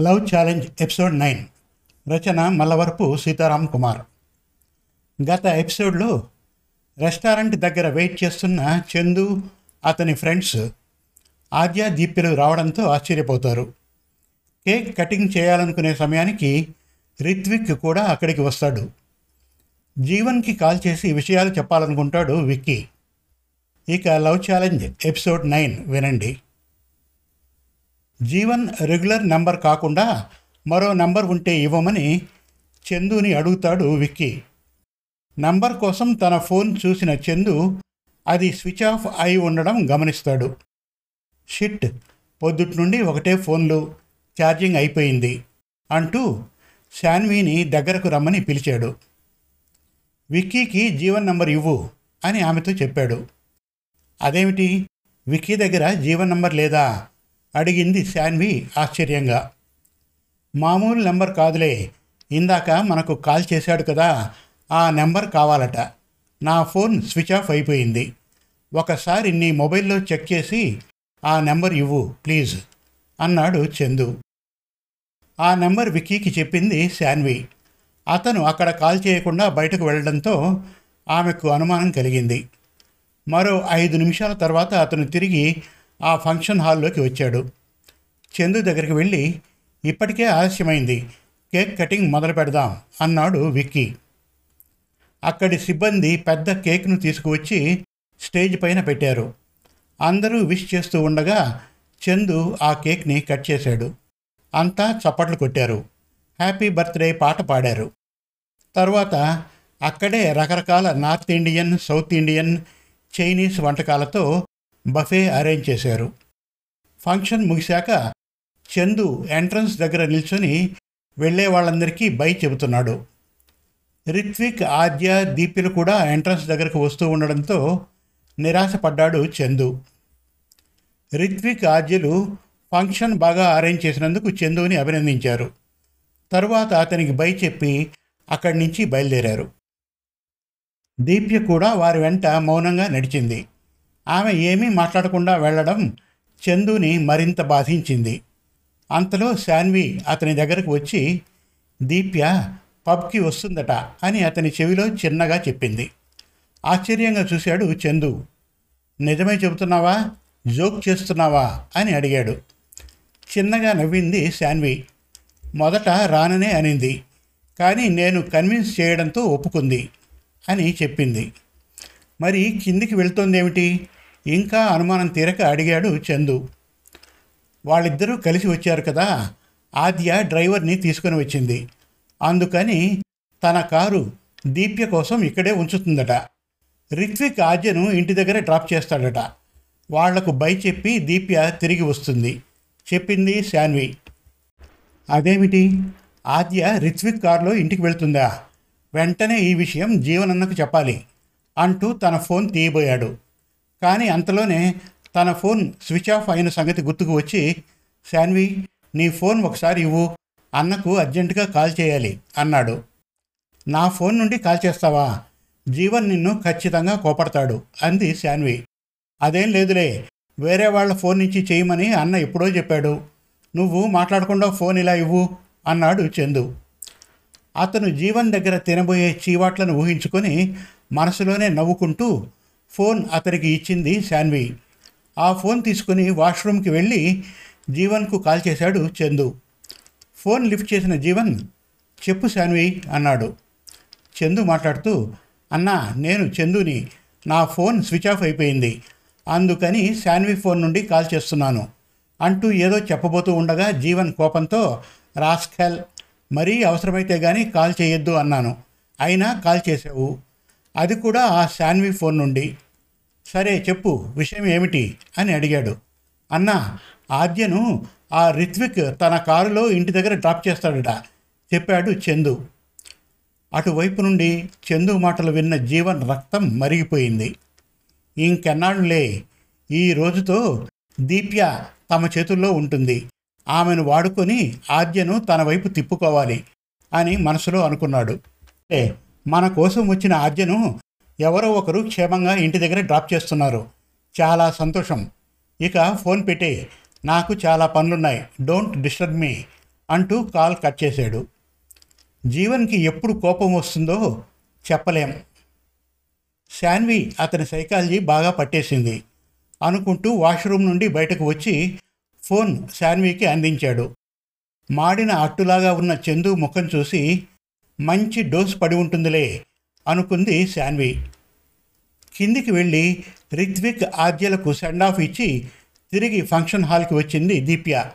Love challenge episode nine. రచన మల్లవరపు సీతారాం కుమార్. గత ఎపిసోడ్లో restaurant దగ్గర వెయిట్ చేస్తున్న చందు అతని ఫ్రెండ్స్ ఆద్య దీప్యలు రావడంతో ఆశ్చర్యపోతారు. కేక్ కటింగ్ చేయాలనుకునే సమయానికి రిత్విక్ కూడా అక్కడికి వస్తాడు. జీవన్కి కాల్ చేసి విషయాలు చెప్పాలనుకుంటాడు విక్కీ. ఇక లవ్ ఛాలెంజ్ ఎపిసోడ్ నైన్ వినండి. జీవన్ రెగ్యులర్ నంబర్ కాకుండా మరో నంబర్ ఉంటే ఇవ్వమని చందుని అడుగుతాడు విక్కీ. నంబర్ కోసం తన ఫోన్ చూసిన చందు అది స్విచ్ ఆఫ్ అయి ఉండడం గమనిస్తాడు. షిట్ పొద్దుటి నుండి ఒకటే ఫోన్లు ఛార్జింగ్ అయిపోయింది అంటూ శాన్విని దగ్గరకు రమ్మని పిలిచాడు. విక్కీకి జీవన్ నంబర్ ఇవ్వు అని ఆమెతో చెప్పాడు. అదేమిటి? విక్కీ దగ్గర జీవన్ నంబర్ లేదా? అడిగింది శాన్వి ఆశ్చర్యంగా. మామూలు నెంబర్ కాదులే. ఇందాక మనకు కాల్ చేశాడు కదా ఆ నెంబర్ కావాలట. నా ఫోన్ స్విచ్ ఆఫ్ అయిపోయింది. ఒకసారి నీ మొబైల్లో చెక్ చేసి ఆ నెంబర్ ఇవ్వు ప్లీజ్ అన్నాడు చందు. ఆ నెంబర్ విక్కీకి చెప్పింది శాన్వి. అతను అక్కడ కాల్ చేయకుండా బయటకు వెళ్ళడంతో ఆమెకు అనుమానం కలిగింది. మరో ఐదు నిమిషాల తర్వాత అతను తిరిగి ఆ ఫంక్షన్ హాల్లోకి వచ్చాడు. చందు దగ్గరికి వెళ్ళి ఇప్పటికే ఆలస్యమైంది. కేక్ కటింగ్ మొదలు పెడదాం అన్నాడు విక్కీ. అక్కడి సిబ్బంది పెద్ద కేక్ను తీసుకువచ్చి స్టేజ్ పైన పెట్టారు. అందరూ విష్ చేస్తూ ఉండగా చందు ఆ కేక్ని కట్ చేశాడు. అంతా చప్పట్లు కొట్టారు. హ్యాపీ బర్త్డే పాట పాడారు. తర్వాత అక్కడే రకరకాల north Indian south Indian Chinese వంటకాలతో buffet arrange చేశారు. ఫంక్షన్ ముగిశాక చందు ఎంట్రన్స్ దగ్గర నిల్చొని వెళ్ళే వాళ్ళందరికీ బై చెబుతున్నాడు. రిత్విక్ ఆద్య దీప్యలు కూడా ఎంట్రన్స్ దగ్గరకు వస్తూ ఉండడంతో నిరాశపడ్డాడు చందు. రిత్విక్ ఆద్యలు ఫంక్షన్ బాగా అరేంజ్ చేసినందుకు చందుని అభినందించారు. తరువాత అతనికి బై చెప్పి అక్కడి నుంచి బయలుదేరారు. దీప్య కూడా వారి వెంట మౌనంగా నడిచింది. ఆమె ఏమీ మాట్లాడకుండా వెళ్ళడం చందుని మరింత బాధించింది. అంతలో శాన్వి అతని దగ్గరకు వచ్చి దీప్య పబ్కి వస్తుందట అని అతని చెవిలో చిన్నగా చెప్పింది. ఆశ్చర్యంగా చూశాడు చందు. నిజమే చెబుతున్నావా? జోక్ చేస్తున్నావా? అని అడిగాడు. చిన్నగా నవ్వింది శాన్వి. మొదట రాననే అనింది. కానీ నేను కన్విన్స్ చేయడంతో ఒప్పుకుంది అని చెప్పింది. మరి కిందికి వెళ్తోందేమిటి? ఇంకా అనుమానం తీరక అడిగాడు చందు. వాళ్ళిద్దరూ కలిసి వచ్చారు కదా ఆద్య డ్రైవర్ని తీసుకొని వచ్చింది. అందుకని తన కారు దీప్య కోసం ఇక్కడే ఉంచుతుందట. రిత్విక్ ఆద్యను ఇంటి దగ్గర డ్రాప్ చేస్తాడట. వాళ్ళకు బై చెప్పి దీప్య తిరిగి వస్తుంది. చెప్పింది శాన్వి. అదేమిటి? ఆద్య రిత్విక్ కారులో ఇంటికి వెళ్తుందా? వెంటనే ఈ విషయం జీవనన్నకు చెప్పాలి అంటూ తన ఫోన్ తీయబోయాడు. కానీ అంతలోనే తన ఫోన్ స్విచ్ ఆఫ్ అయిన సంగతి గుర్తుకు వచ్చి శాన్వి నీ ఫోన్ ఒకసారి ఇవ్వు అన్నకు అర్జెంటుగా కాల్ చేయాలి అన్నాడు. నా ఫోన్ నుండి కాల్ చేస్తావా? జీవన్ నిన్ను ఖచ్చితంగా కోపడతాడు అంది శాన్వి. అదేం లేదులే వేరే వాళ్ళ ఫోన్ నుంచి చేయమని అన్న ఎప్పుడో చెప్పాడు. నువ్వు మాట్లాడకుండా ఫోన్ ఇలా ఇవ్వు అన్నాడు చందు. అతను జీవన్ దగ్గర తినబోయే చీవాట్లను ఊహించుకొని మనసులోనే నవ్వుకుంటూ ఫోన్ అతనికి ఇచ్చింది శాన్వి. ఆ ఫోన్ తీసుకుని వాష్రూమ్కి వెళ్ళి జీవన్కు కాల్ చేశాడు చందు. ఫోన్ లిఫ్ట్ చేసిన జీవన్ చెప్పు శాన్వి అన్నాడు. చందు మాట్లాడుతూ అన్నా నేను చందుని. నా ఫోన్ స్విచ్ ఆఫ్ అయిపోయింది. అందుకని శాన్వి ఫోన్ నుండి కాల్ చేస్తున్నాను అంటూ ఏదో చెప్పబోతూ ఉండగా జీవన్ కోపంతో రాస్కెల్ మరీ అవసరమైతే కానీ కాల్ చేయొద్దు అన్నాను. అయినా కాల్ చేసావు అది కూడా ఆ శాన్వి ఫోన్ నుండి సరే చెప్పు విషయం ఏమిటి? అని అడిగాడు. అన్న ఆద్యను ఆ రిత్విక్ తన కారులో ఇంటి దగ్గర డ్రాప్ చేస్తాడట చెప్పాడు చందు. అటువైపు నుండి చందు మాటలు విన్న జీవన్ రక్తం మరిగిపోయింది. ఇంకెన్నాళ్ళులే ఈ రోజుతో దీప్య తమ చేతుల్లో ఉంటుంది. ఆమెను వాడుకొని ఆద్యను తన వైపు తిప్పుకోవాలి అని మనసులో అనుకున్నాడు. ఏ మన కోసం వచ్చిన ఆద్యను ఎవరో ఒకరు క్షేమంగా ఇంటి దగ్గర డ్రాప్ చేస్తున్నారు. చాలా సంతోషం. ఇక ఫోన్ పెట్టే నాకు చాలా పనులున్నాయి. డోంట్ డిస్టర్బ్ మీ అంటూ కాల్ కట్ చేశాడు. జీవన్కి ఎప్పుడు కోపం వస్తుందో చెప్పలేం. శాన్వి అతని సైకాలజీ బాగా పట్టేసింది. అనుకుంటూ వాష్రూమ్ నుండి బయటకు వచ్చి ఫోన్ శాన్వికి అందించాడు. మాడిన అట్టులాగా ఉన్న చందు ముఖం చూసి మంచి డోస్ పడి ఉంటుందిలే అనుకుంది శాన్వి. కిందికి వెళ్ళి రిత్విక్ ఆద్యలకు సెండ్ ఆఫ్ ఇచ్చి తిరిగి ఫంక్షన్ హాల్కి వచ్చింది దీప్య.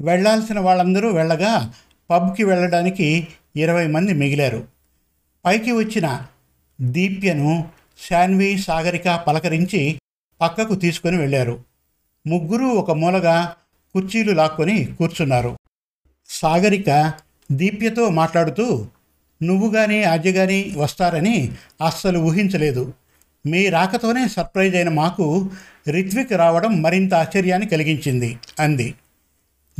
వెళ్ళాల్సిన వాళ్ళందరూ వెళ్ళగా పబ్కి వెళ్ళడానికి ఇరవై మంది మిగిలారు. పైకి వచ్చిన దీప్యను శాన్వి సాగరిక పలకరించి పక్కకు తీసుకొని వెళ్ళారు. ముగ్గురు ఒక మూలగా కుర్చీలు లాక్కొని కూర్చున్నారు. సాగరిక దీప్యతో మాట్లాడుతూ నువ్వు కానీ ఆద్య కానీ వస్తారని అస్సలు ఊహించలేదు. మీ రాకతోనే సర్ప్రైజ్ అయిన మాకు రిత్విక్ రావడం మరింత ఆశ్చర్యాన్ని కలిగించింది అంది.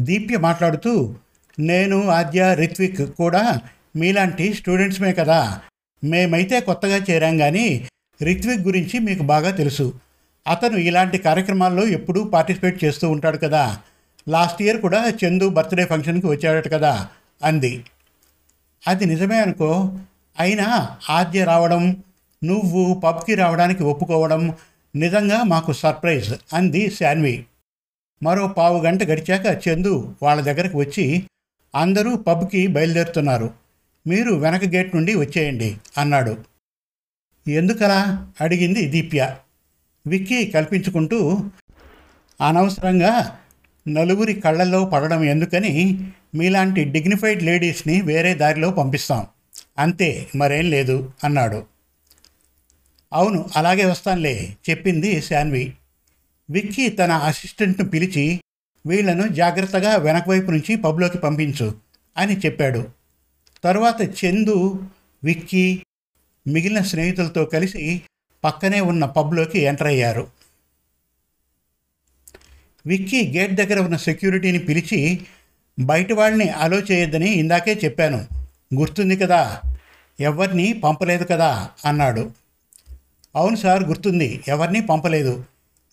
దీప్య మాట్లాడుతూ నేను ఆద్య రిత్విక్ కూడా మీలాంటి స్టూడెంట్స్మే కదా. మేమైతే కొత్తగా చేరాం కానీ రిత్విక్ గురించి మీకు బాగా తెలుసు. అతను ఇలాంటి కార్యక్రమాల్లో ఎప్పుడూ పార్టిసిపేట్ చేస్తూ ఉంటాడు కదా. లాస్ట్ ఇయర్ కూడా చందు బర్త్డే ఫంక్షన్కి వచ్చాడట కదా. అంది. అది నిజమే అనుకో. అయినా ఆద్య రావడం నువ్వు పబ్కి రావడానికి ఒప్పుకోవడం నిజంగా మాకు సర్ప్రైజ్ అంది శాన్వి. మరో పావు గంట గడిచాక చందు వాళ్ళ దగ్గరకు వచ్చి అందరూ పబ్కి బయలుదేరుతున్నారు. మీరు వెనక గేట్ నుండి వచ్చేయండి అన్నాడు. ఎందుకలా? అడిగింది దీప్య. విక్కీ కల్పించుకుంటూ అనవసరంగా నలుగురి కళ్ళల్లో పడడం ఎందుకని మీలాంటి డిగ్నిఫైడ్ లేడీస్ని వేరే దారిలో పంపిస్తాం. అంతే మరేం లేదు అన్నాడు. అవును అలాగే వస్తానులే చెప్పింది శాన్వి. విక్కీ తన అసిస్టెంట్ను పిలిచి వీళ్ళను జాగ్రత్తగా వెనక వైపు నుంచి పబ్లోకి పంపించు అని చెప్పాడు. తరువాత చందు విక్కీ మిగిలిన స్నేహితులతో కలిసి పక్కనే ఉన్న పబ్లోకి ఎంటర్ అయ్యారు. విక్కీ గేట్ దగ్గర ఉన్న సెక్యూరిటీని పిలిచి బయట వాళ్ళని అలో చేయొద్దని ఇందాకే చెప్పాను. గుర్తుంది కదా? ఎవరిని పంపలేదు కదా? అన్నాడు. అవును సార్ గుర్తుంది. ఎవరిని పంపలేదు.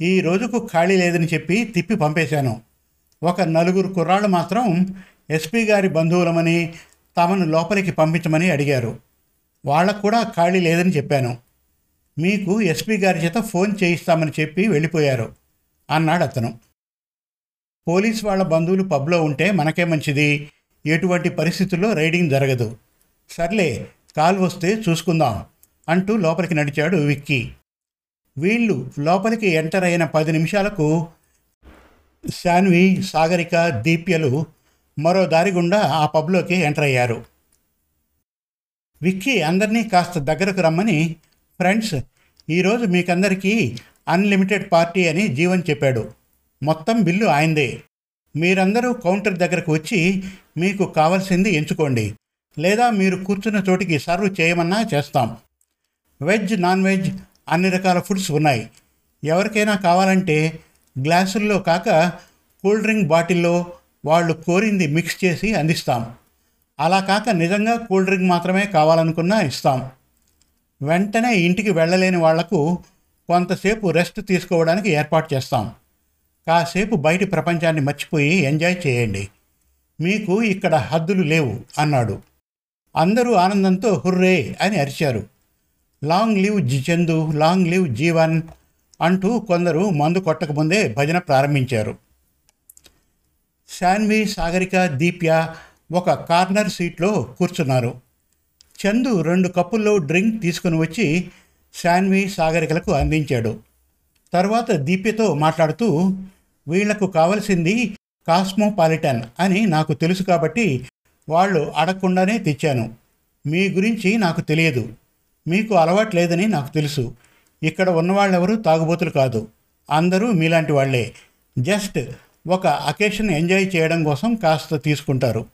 ఈ రోజుకు ఖాళీ లేదని చెప్పి తిప్పి పంపేశాను. ఒక నలుగురు కుర్రాళ్ళు మాత్రం ఎస్పీ గారి బంధువులమని తమను లోపలికి పంపించమని అడిగారు. వాళ్ళకు కూడా ఖాళీ లేదని చెప్పాను. మీకు ఎస్పీ గారి చేత ఫోన్ చేయిస్తామని చెప్పి వెళ్ళిపోయారు అన్నాడు అతను. పోలీస్ వాళ్ళ బంధువులు పబ్లో ఉంటే మనకే మంచిది. ఎటువంటి పరిస్థితుల్లో రైడింగ్ జరగదు. సర్లే కాల్ వస్తే చూసుకుందాం అంటూ లోపలికి నడిచాడు విక్కీ. వీళ్ళు లోపలికి ఎంటర్ అయిన పది నిమిషాలకు శాన్వి సాగరిక దీప్యలు మరో దారి గుండా ఆ పబ్లోకి ఎంటర్ అయ్యారు. విక్కీ అందరినీ కాస్త దగ్గరకు రమ్మని ఫ్రెండ్స్ ఈరోజు మీకందరికీ అన్లిమిటెడ్ పార్టీ అని జీవన్ చెప్పాడు. మొత్తం బిల్లు ఆయందే మీరందరూ కౌంటర్ దగ్గరకు వచ్చి మీకు కావాల్సింది ఎంచుకోండి. లేదా మీరు కూర్చున్న చోటికి సర్వ్ చేయమన్నా చేస్తాం. వెజ్ నాన్ వెజ్ అన్ని రకాల ఫుడ్స్ ఉన్నాయి. ఎవరికైనా కావాలంటే గ్లాసుల్లో కాక కూల్ డ్రింక్ బాటిల్లో వాళ్ళు కోరింది మిక్స్ చేసి అందిస్తాం. అలా కాక నిజంగా కూల్ డ్రింక్ మాత్రమే కావాలనుకున్నా ఇస్తాం. వెంటనే ఇంటికి వెళ్ళలేని వాళ్ళకు కొంతసేపు రెస్ట్ తీసుకోవడానికి ఏర్పాటు చేస్తాం. కాసేపు బయటి ప్రపంచాన్ని మర్చిపోయి ఎంజాయ్ చేయండి. మీకు ఇక్కడ హద్దులు లేవు అన్నాడు. అందరూ ఆనందంతో హుర్రే అని అరిచారు. Long live Chandu long live Jeevan అంటూ కొందరు మందు కొట్టకముందే భజన ప్రారంభించారు. శాన్వి సాగరిక దీప్య ఒక కార్నర్ సీట్లో కూర్చున్నారు. చందు రెండు కప్పుల్లో డ్రింక్ తీసుకుని వచ్చి శాన్వి సాగరికలకు అందించాడు. తర్వాత దీప్యతో మాట్లాడుతూ వీళ్ళకు కావలసింది కాస్మోపాలిటన్ అని నాకు తెలుసు కాబట్టి వాళ్ళు అడగకుండానే తెచ్చాను. మీ గురించి నాకు తెలియదు. మీకు అలవాటు లేదని నాకు తెలుసు. ఇక్కడ ఉన్నవాళ్ళెవరూ తాగుబోతులు కాదు. అందరూ మీలాంటి వాళ్ళే జస్ట్ ఒక అకేషన్ ఎంజాయ్ చేయడం కోసం కాస్త తీసుకుంటారు.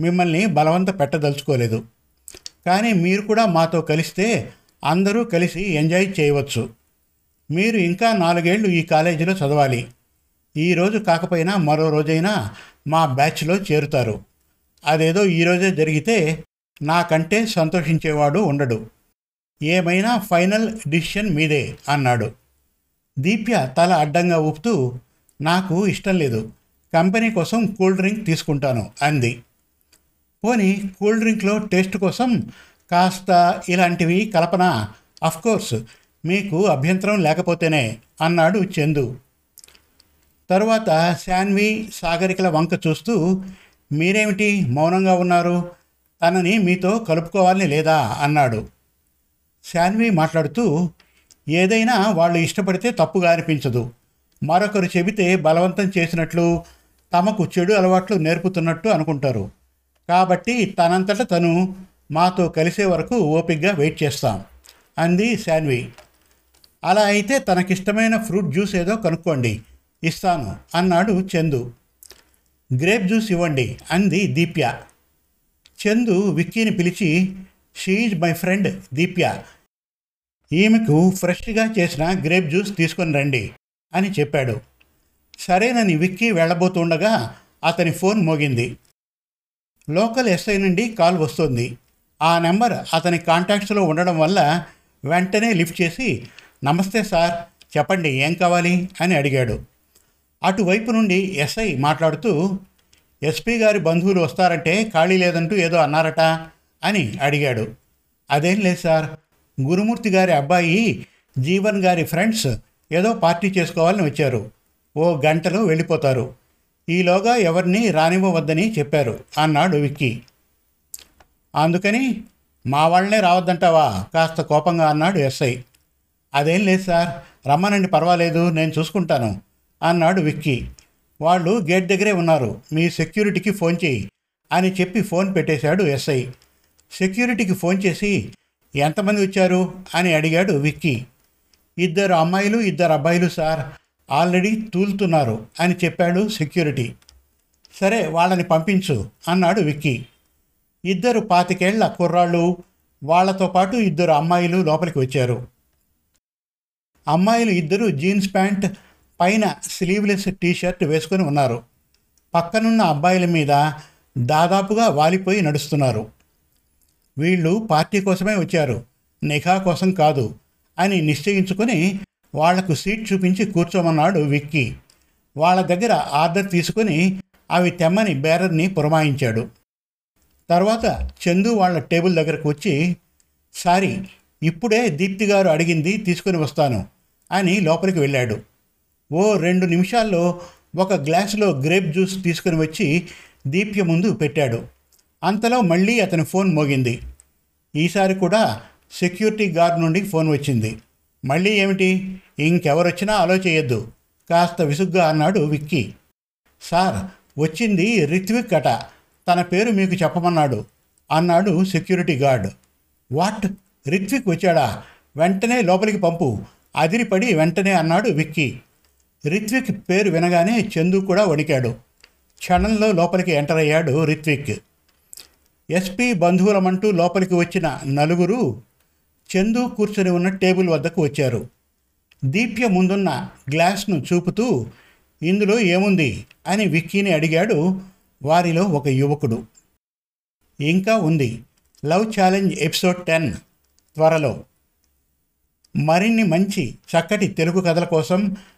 మిమ్మల్ని బలవంత పెట్టదలుచుకోలేదు. కానీ మీరు కూడా మాతో కలిస్తే అందరూ కలిసి ఎంజాయ్ చేయవచ్చు. మీరు ఇంకా నాలుగేళ్ళు ఈ కాలేజీలో చదవాలి. ఈ రోజు కాకపోయినా మరో రోజైనా మా బ్యాచ్లో చేరుతారు. అదేదో ఈరోజే జరిగితే నాకంటే సంతోషించేవాడు ఉండడు. ఏమైనా ఫైనల్ డిసిషన్ మీదే అన్నాడు. దీప్య తల అడ్డంగా ఊపుతూ నాకు ఇష్టం లేదు. కంపెనీ కోసం కూల్ డ్రింక్ తీసుకుంటాను అంది. పోనీ కూల్ డ్రింక్లో టేస్ట్ కోసం కాస్త ఇలాంటివి కల్పన? అఫ్కోర్స్ మీకు అభ్యంతరం లేకపోతేనే అన్నాడు చందు. తరువాత శాన్వి సాగరికల వంక చూస్తూ మీరేమిటి మౌనంగా ఉన్నారు? తనని మీతో కలుపుకోవాలని లేదా అన్నాడు. శాన్వి మాట్లాడుతూ ఏదైనా వాళ్ళు ఇష్టపడితే తప్పుగా అనిపించదు. మరొకరు చెబితే బలవంతం చేసినట్లు తమకు చెడు అలవాట్లు నేర్పుతున్నట్టు అనుకుంటారు. కాబట్టి తనంతట తను మాతో కలిసే వరకు ఓపిగ్గా వెయిట్ చేస్తాం అంది శాన్వి. అలా అయితే తనకిష్టమైన ఫ్రూట్ జ్యూస్ ఏదో కనుక్కోండి. ఇస్తాను అన్నాడు చందు. గ్రేప్ జ్యూస్ ఇవ్వండి అంది దీప్య. చందు విక్కీని పిలిచి షీఈజ్ మై ఫ్రెండ్ దీప్య. ఈమెకు ఫ్రెష్గా చేసిన గ్రేప్ జ్యూస్ తీసుకొని రండి అని చెప్పాడు. సరేనని విక్కీ వెళ్ళబోతుండగా అతని ఫోన్ మోగింది. లోకల్ ఎస్ఐ నుండి కాల్ వస్తుంది. ఆ నెంబర్ అతని కాంటాక్ట్స్లో ఉండడం వల్ల వెంటనే లిఫ్ట్ చేసి నమస్తే సార్ చెప్పండి ఏం కావాలి అని అడిగాడు. అటువైపు నుండి ఎస్ఐ మాట్లాడుతూ ఎస్పీ గారి బంధువులు వస్తారంటే ఖాళీ లేదంటూ ఏదో అన్నారట అని అడిగాడు. అదేం లేదు సార్. గురుమూర్తి గారి అబ్బాయి జీవన్ గారి ఫ్రెండ్స్ ఏదో పార్టీ చేసుకోవాలని వచ్చారు. ఓ గంటలో వెళ్ళిపోతారు. ఈలోగా ఎవరిని రానివ్వవద్దని చెప్పారు అన్నాడు విక్కీ. అందుకని మా వాళ్ళనే రావద్దంటావా? కాస్త కోపంగా అన్నాడు ఎస్ఐ. అదేం లేదు సార్. రమ్మనండి పర్వాలేదు నేను చూసుకుంటాను. అన్నాడు విక్కీ. వాళ్ళు గేట్ దగ్గరే ఉన్నారు. మీ సెక్యూరిటీకి ఫోన్ చేయి అని చెప్పి ఫోన్ పెట్టేశాడు ఎస్ఐ. సెక్యూరిటీకి ఫోన్ చేసి ఎంతమంది వచ్చారు? అని అడిగాడు విక్కీ. ఇద్దరు అమ్మాయిలు ఇద్దరు అబ్బాయిలు సార్. ఆల్రెడీ తూలుతున్నారు అని చెప్పాడు సెక్యూరిటీ. సరే వాళ్ళని పంపించు అన్నాడు విక్కీ. ఇద్దరు పాతికేళ్ళ కుర్రాళ్ళు. వాళ్ళతో పాటు ఇద్దరు అమ్మాయిలు లోపలికి వచ్చారు. అమ్మాయిలు ఇద్దరు జీన్స్ ప్యాంట్ పైన స్లీవ్లెస్ టీషర్ట్ వేసుకొని ఉన్నారు. పక్కనున్న అబ్బాయిల మీద దాదాపుగా వాలిపోయి నడుస్తున్నారు. వీళ్ళు పార్టీ కోసమే వచ్చారు. నిఘా కోసం కాదు అని నిశ్చయించుకొని వాళ్ళకు సీట్ చూపించి కూర్చోమన్నాడు విక్కీ. వాళ్ళ దగ్గర ఆర్డర్ తీసుకొని అవి తెమ్మని బేరర్ని పురమాయించాడు. తర్వాత చందు వాళ్ళ టేబుల్ దగ్గరకు వచ్చి సారీ ఇప్పుడే దీప్తి గారు అడిగింది తీసుకొని వస్తాను అని లోపలికి వెళ్ళాడు. ఓ రెండు నిమిషాల్లో ఒక గ్లాసులో గ్రేప్ జ్యూస్ తీసుకుని వచ్చి దీప్య ముందు పెట్టాడు. అంతలో మళ్ళీ అతని ఫోన్ మోగింది. ఈసారి కూడా సెక్యూరిటీ గార్డ్ నుండి ఫోన్ వచ్చింది. మళ్ళీ ఏమిటి? ఇంకెవరొచ్చినా అలో చేయొద్దు. కాస్త విసుగ్గా అన్నాడు విక్కీ. సార్ వచ్చింది రిత్విక్ అట. తన పేరు మీకు చెప్పమన్నాడు అన్నాడు సెక్యూరిటీ గార్డ్. వాట్? రిత్విక్ వచ్చాడా? వెంటనే లోపలికి పంపు. అదిరిపడి వెంటనే అన్నాడు విక్కీ. రిత్విక్ పేరు వినగానే చందు కూడా వణికాడు. క్షణంలో లోపలికి ఎంటర్ అయ్యాడు రిత్విక్. ఎస్పీ బంధువులమంటూ లోపలికి వచ్చిన నలుగురు చందు కూర్చొని ఉన్న టేబుల్ వద్దకు వచ్చారు. దీప్య ముందున్న గ్లాస్ను చూపుతూ ఇందులో ఏముంది? అని విక్కీని అడిగాడు వారిలో ఒక యువకుడు. ఇంకా ఉంది. Love challenge episode ten. త్వరలో. మరిన్ని మంచి చక్కటి తెలుగు కథల కోసం